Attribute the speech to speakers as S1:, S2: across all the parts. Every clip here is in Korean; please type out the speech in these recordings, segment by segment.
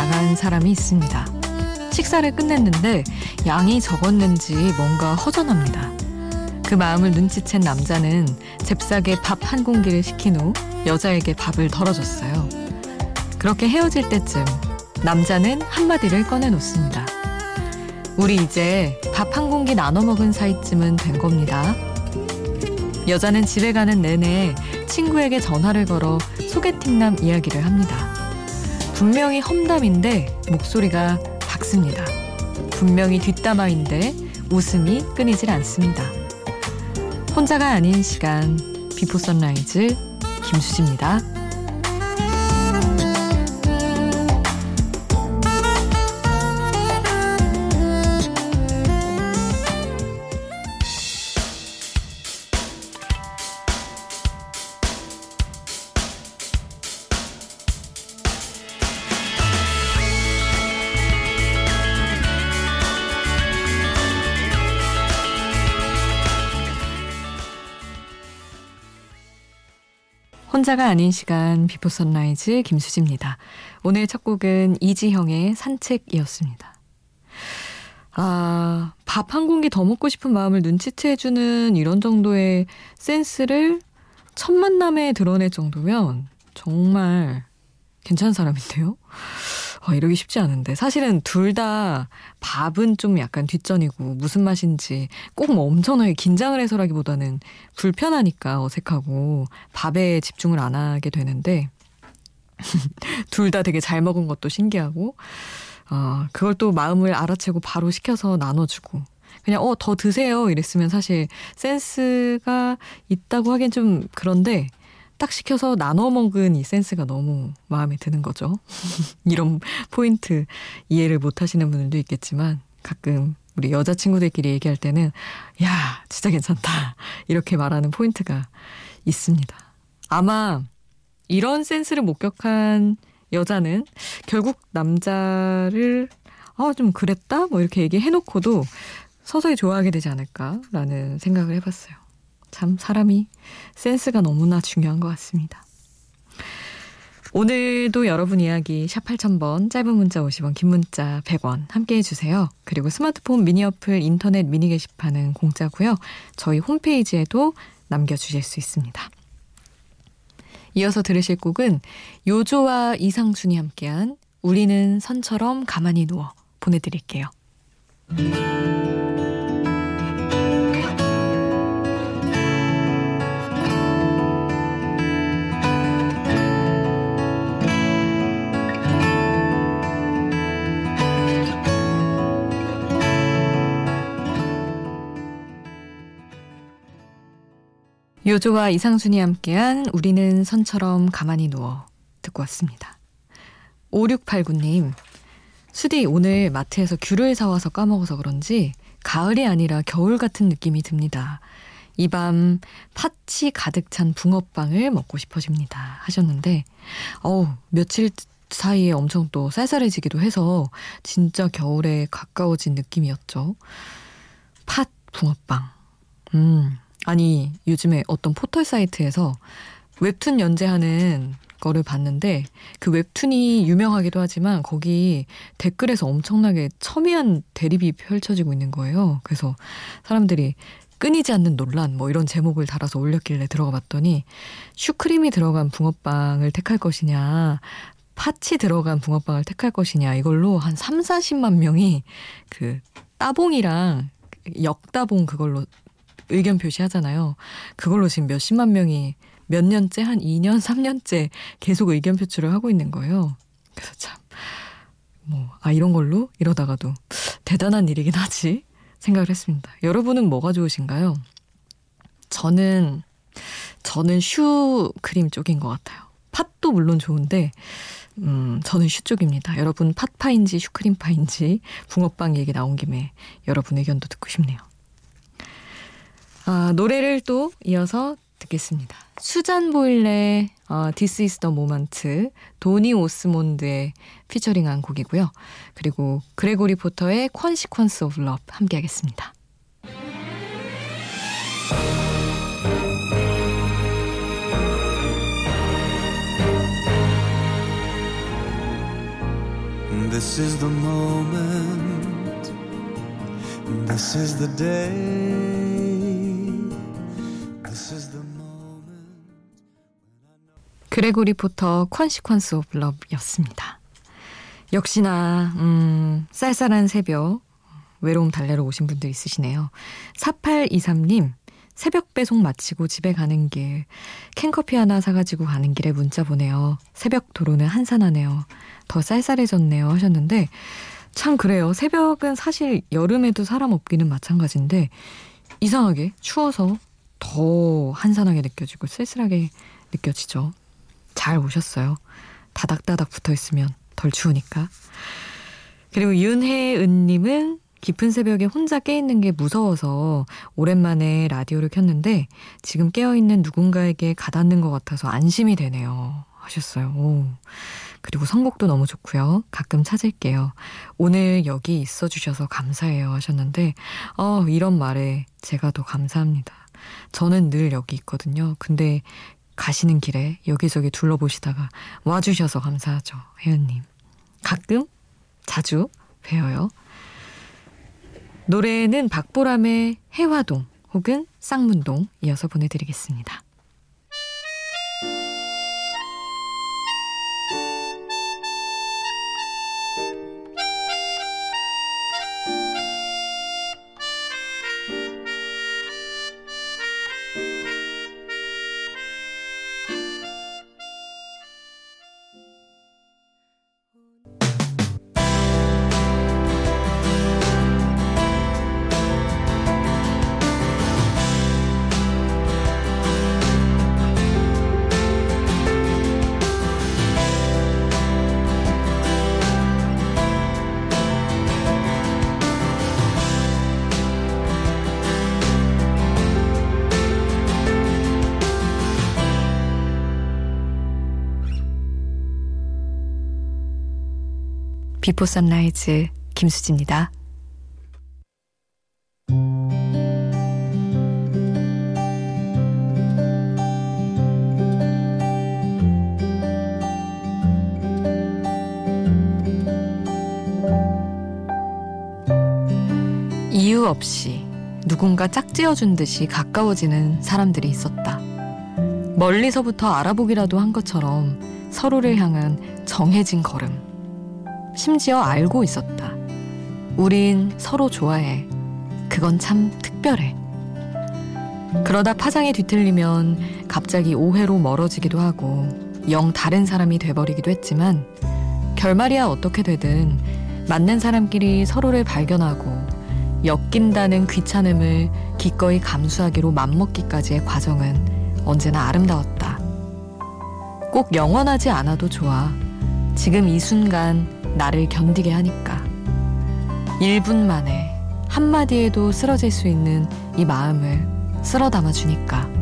S1: 한 사람이 있습니다. 식사를 끝냈는데 양이 적었는지 뭔가 허전합니다. 그 마음을 눈치챈 남자는 잽싸게 밥 한 공기를 시킨 후 여자에게 밥을 덜어줬어요. 그렇게 헤어질 때쯤 남자는 한마디를 꺼내놓습니다. 우리 이제 밥 한 공기 나눠 먹은 사이쯤은 된 겁니다. 여자는 집에 가는 내내 친구에게 전화를 걸어 소개팅남 이야기를 합니다. 분명히 험담인데 목소리가 밝습니다. 분명히 뒷담화인데 웃음이 끊이질 않습니다. 혼자가 아닌 시간 비포 선라이즈 김수지입니다. 혼자가 아닌 시간 비포 선라이즈 김수지입니다. 오늘 첫 곡은 이지형의 산책이었습니다. 아, 밥 한 공기 더 먹고 싶은 마음을 눈치채주는 이런 정도의 센스를 첫 만남에 드러낼 정도면 정말 괜찮은 사람인데요. 어, 이러기 쉽지 않은데. 사실은 둘 다 밥은 좀 약간 뒷전이고 무슨 맛인지 꼭 뭐 엄청나게 긴장을 해서라기보다는 불편하니까 어색하고 밥에 집중을 안 하게 되는데 둘 다 되게 잘 먹은 것도 신기하고 어, 그걸 또 마음을 알아채고 바로 시켜서 나눠주고. 그냥 어 더 드세요 이랬으면 사실 센스가 있다고 하기엔 좀 그런데 딱 시켜서 나눠 먹은 이 센스가 너무 마음에 드는 거죠. 이런 포인트 이해를 못 하시는 분들도 있겠지만 가끔 우리 여자친구들끼리 얘기할 때는 야, 진짜 괜찮다. 이렇게 말하는 포인트가 있습니다. 아마 이런 센스를 목격한 여자는 결국 남자를 아, 좀 그랬다? 뭐 이렇게 얘기해 놓고도 서서히 좋아하게 되지 않을까라는 생각을 해봤어요. 참 사람이 센스가 너무나 중요한 것 같습니다. 오늘도 여러분 이야기 샵 8000번 짧은 문자 50원 긴 문자 100원 함께 해주세요. 그리고 스마트폰 미니 어플 인터넷 미니 게시판은 공짜고요. 저희 홈페이지에도 남겨주실 수 있습니다. 이어서 들으실 곡은 요조와 이상순이 함께한 우리는 선처럼 가만히 누워 보내드릴게요. 요조와 이상순이 함께한 우리는 선처럼 가만히 누워 듣고 왔습니다. 5689님, 수디 오늘 마트에서 귤을 사와서 까먹어서 그런지 가을이 아니라 겨울 같은 느낌이 듭니다. 이 밤 팥이 가득 찬 붕어빵을 먹고 싶어집니다. 하셨는데, 어우, 며칠 사이에 엄청 또 쌀쌀해지기도 해서 진짜 겨울에 가까워진 느낌이었죠. 팥 붕어빵. 음, 아니, 요즘에 어떤 포털 사이트에서 웹툰 연재하는 거를 봤는데 그 웹툰이 유명하기도 하지만 거기 댓글에서 엄청나게 첨예한 대립이 펼쳐지고 있는 거예요. 그래서 사람들이 끊이지 않는 논란 뭐 이런 제목을 달아서 올렸길래 들어가 봤더니 슈크림이 들어간 붕어빵을 택할 것이냐 팥이 들어간 붕어빵을 택할 것이냐 이걸로 한 3, 40만 명이 그 따봉이랑 역따봉 그걸로 의견 표시하잖아요. 그걸로 지금 몇십만 명이 몇 년째 한 2년, 3년째 계속 의견 표출을 하고 있는 거예요. 그래서 참, 뭐, 아, 이런 걸로 이러다가도 대단한 일이긴 하지 생각을 했습니다. 여러분은 뭐가 좋으신가요? 저는, 저는 슈 크림 쪽인 것 같아요. 팥도 물론 좋은데, 음, 저는 슈 쪽입니다. 여러분 팥파인지 슈크림파인지 붕어빵 얘기 나온 김에 여러분 의견도 듣고 싶네요. 아, 노래를 또 이어서 듣겠습니다. 수잔 보일레 어, This is the moment 도니 오스몬드의 피처링한 곡이고요. 그리고 그레고리 포터의 Consequence of Love 함께 하겠습니다.
S2: Moment. This is the day.
S1: 그레고리 포터 Consequence of Love였습니다. 역시나 음, 쌀쌀한 새벽 외로움 달래러 오신 분들 있으시네요. 4823님 새벽 배송 마치고 집에 가는 길 캔커피 하나 사가지고 가는 길에 문자 보내요. 새벽 도로는 한산하네요. 더 쌀쌀해졌네요 하셨는데 참 그래요. 새벽은 사실 여름에도 사람 없기는 마찬가지인데 이상하게 추워서 더 한산하게 느껴지고 쓸쓸하게 느껴지죠. 잘 오셨어요. 다닥다닥 붙어 있으면 덜 추우니까. 그리고 윤혜은님은 깊은 새벽에 혼자 깨있는 게 무서워서 오랜만에 라디오를 켰는데 지금 깨어있는 누군가에게 가닿는 것 같아서 안심이 되네요. 하셨어요. 오. 그리고 선곡도 너무 좋고요. 가끔 찾을게요. 오늘 여기 있어 주셔서 감사해요 하셨는데 어, 이런 말에 제가 더 감사합니다. 저는 늘 여기 있거든요. 근데 가시는 길에 여기저기 둘러보시다가 와주셔서 감사하죠. 혜연님. 가끔, 자주 뵈어요. 노래는 박보람의 해화동 혹은 쌍문동 이어서 보내드리겠습니다. 비포 선라이즈 김수지입니다. 이유 없이 누군가 짝지어준 듯이 가까워지는 사람들이 있었다. 멀리서부터 알아보기라도 한 것처럼 서로를 향한 정해진 걸음. 심지어 알고 있었다. 우린 서로 좋아해. 그건 참 특별해. 그러다 파장이 뒤틀리면 갑자기 오해로 멀어지기도 하고 영 다른 사람이 돼버리기도 했지만 결말이야 어떻게 되든 맞는 사람끼리 서로를 발견하고 엮인다는 귀찮음을 기꺼이 감수하기로 맘먹기까지의 과정은 언제나 아름다웠다. 꼭 영원하지 않아도 좋아. 지금 이 순간 나를 견디게 하니까. 1분 만에 한마디에도 쓰러질 수 있는 이 마음을 쓸어 담아주니까.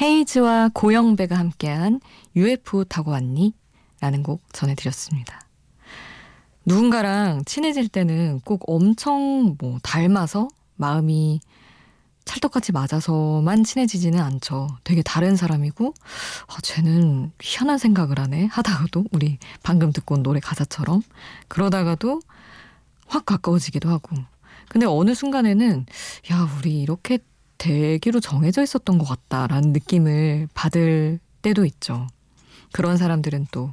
S1: 헤이즈와 고영배가 함께한 UFO 타고 왔니? 라는 곡 전해드렸습니다. 누군가랑 친해질 때는 꼭 엄청 뭐 닮아서 마음이 찰떡같이 맞아서만 친해지지는 않죠. 되게 다른 사람이고, 아, 쟤는 희한한 생각을 하네. 하다가도, 우리 방금 듣고 온 노래 가사처럼. 그러다가도 확 가까워지기도 하고. 근데 어느 순간에는, 야, 우리 이렇게 되기로 정해져 있었던 것 같다라는 느낌을 받을 때도 있죠. 그런 사람들은 또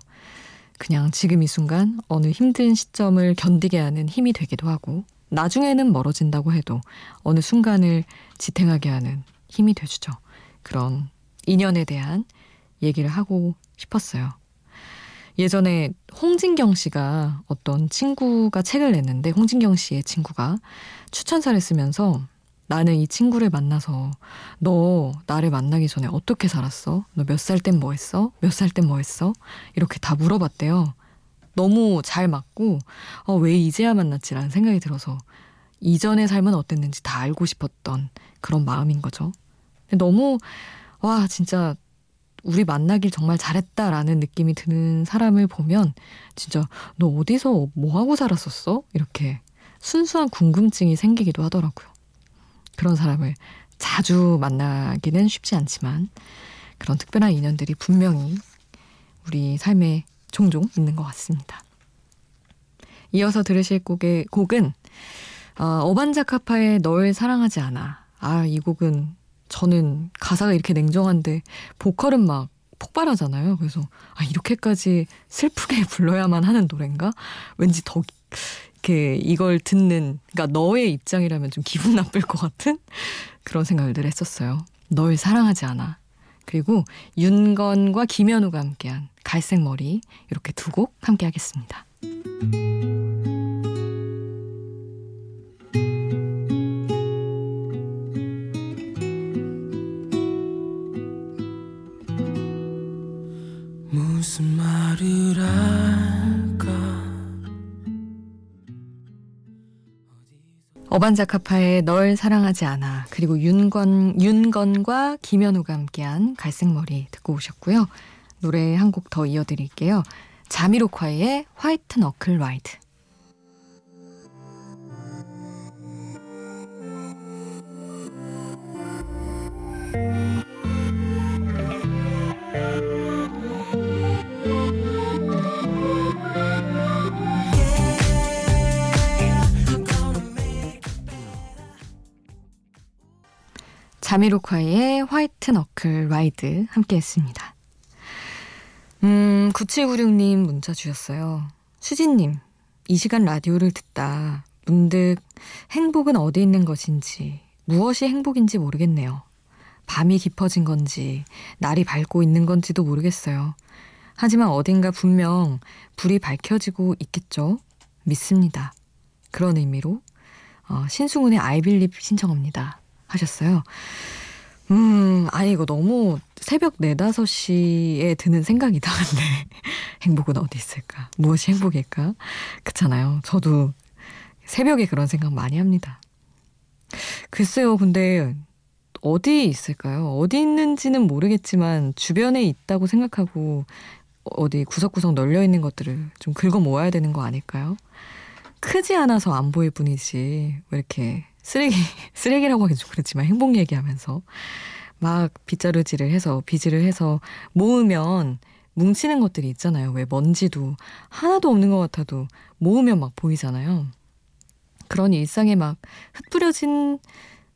S1: 그냥 지금 이 순간 어느 힘든 시점을 견디게 하는 힘이 되기도 하고 나중에는 멀어진다고 해도 어느 순간을 지탱하게 하는 힘이 돼주죠. 그런 인연에 대한 얘기를 하고 싶었어요. 예전에 홍진경 씨가 어떤 친구가 책을 냈는데 홍진경 씨의 친구가 추천사를 쓰면서 나는 이 친구를 만나서 너 나를 만나기 전에 어떻게 살았어? 너 몇 살 땐 뭐 했어? 몇 살 땐 뭐 했어? 이렇게 다 물어봤대요. 너무 잘 맞고 어, 왜 이제야 만났지라는 생각이 들어서 이전의 삶은 어땠는지 다 알고 싶었던 그런 마음인 거죠. 너무 와 진짜 우리 만나길 정말 잘했다라는 느낌이 드는 사람을 보면 진짜 너 어디서 뭐 하고 살았었어? 이렇게 순수한 궁금증이 생기기도 하더라고요. 그런 사람을 자주 만나기는 쉽지 않지만 그런 특별한 인연들이 분명히 우리 삶에 종종 있는 것 같습니다. 이어서 들으실 곡의 곡은 어, 어반자카파의 널 사랑하지 않아. 아, 이 곡은 저는 가사가 이렇게 냉정한데 보컬은 막 폭발하잖아요. 그래서 아 이렇게까지 슬프게 불러야만 하는 노래인가? 왠지 더 이렇게 이걸 듣는 그러니까 너의 입장이라면 좀 기분 나쁠 것 같은 그런 생각을 늘 했었어요. 널 사랑하지 않아. 그리고 윤건과 김현우가 함께한 갈색 머리 이렇게 두 곡 함께 하겠습니다. 어반자카파의 널 사랑하지 않아 그리고 윤건 윤건과 김현우가 함께한 갈색머리 듣고 오셨고요. 노래 한 곡 더 이어드릴게요. 자미로콰이의 화이트 너클 라이드 자미로콰이의 화이트 너클 라이드 함께 했습니다. 음, 9796님 문자 주셨어요. 수진님, 이 시간 라디오를 듣다 문득 행복은 어디 있는 것인지, 무엇이 행복인지 모르겠네요. 밤이 깊어진 건지, 날이 밝고 있는 건지도 모르겠어요. 하지만 어딘가 분명 불이 밝혀지고 있겠죠? 믿습니다. 그런 의미로 어, 신승훈의 아이빌립 신청합니다. 하셨어요. 음, 아니, 이거 너무 새벽 4, 5시에 드는 생각이다. 근데 행복은 어디 있을까? 무엇이 행복일까? 그렇잖아요. 저도 새벽에 그런 생각 많이 합니다. 글쎄요, 근데 어디 있을까요? 어디 있는지는 모르겠지만 주변에 있다고 생각하고 어디 구석구석 널려 있는 것들을 좀 긁어 모아야 되는 거 아닐까요? 크지 않아서 안 보일 뿐이지 왜 이렇게 쓰레기, 쓰레기라고 하긴 좀 그렇지만 행복 얘기하면서 막 빗자루질을 해서 비질을 해서 모으면 뭉치는 것들이 있잖아요. 왜 먼지도 하나도 없는 것 같아도 모으면 막 보이잖아요. 그런 일상에 막 흩뿌려진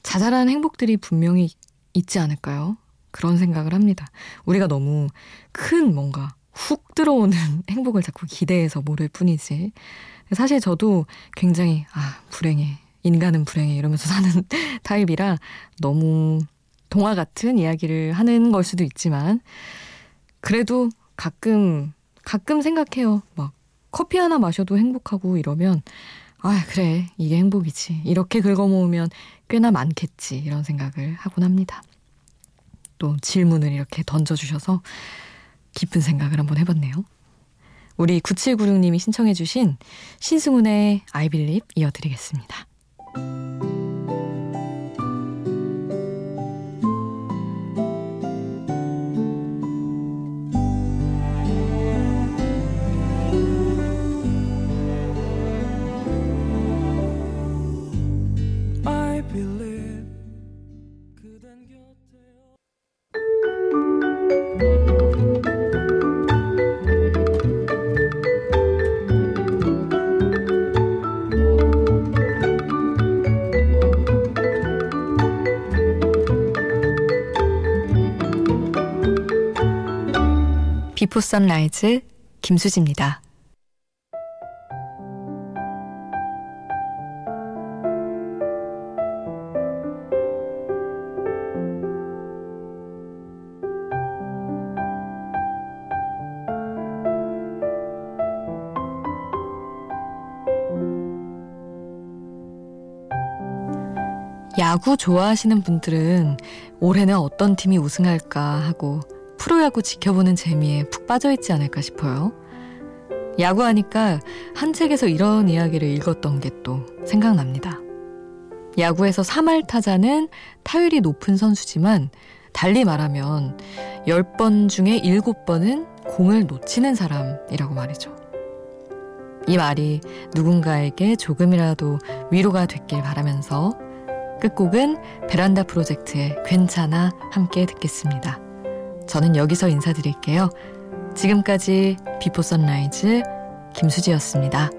S1: 자잘한 행복들이 분명히 있지 않을까요? 그런 생각을 합니다. 우리가 너무 큰 뭔가 훅 들어오는 행복을 자꾸 기대해서 모를 뿐이지. 사실 저도 굉장히, 아, 불행해. 인간은 불행해 이러면서 사는 타입이라 너무 동화 같은 이야기를 하는 걸 수도 있지만 그래도 가끔 가끔 생각해요. 막 커피 하나 마셔도 행복하고 이러면 아 그래 이게 행복이지 이렇게 긁어 모으면 꽤나 많겠지 이런 생각을 하곤 합니다. 또 질문을 이렇게 던져주셔서 깊은 생각을 한번 해봤네요. 우리 9796님이 신청해주신 신승훈의 아이빌립 이어드리겠습니다. thank you 비포 선라이즈 김수지입니다. 야구 좋아하시는 분들은 올해는 어떤 팀이 우승할까 하고 프로야구 지켜보는 재미에 푹 빠져 있지 않을까 싶어요. 야구하니까 한 책에서 이런 이야기를 읽었던 게 또 생각납니다. 야구에서 3할 타자는 타율이 높은 선수지만 달리 말하면 10번 중에 7번은 공을 놓치는 사람이라고 말이죠. 이 말이 누군가에게 조금이라도 위로가 됐길 바라면서 끝곡은 베란다 프로젝트의 괜찮아 함께 듣겠습니다. 저는 여기서 인사드릴게요. 지금까지 비포 선라이즈
S2: 김수지였습니다.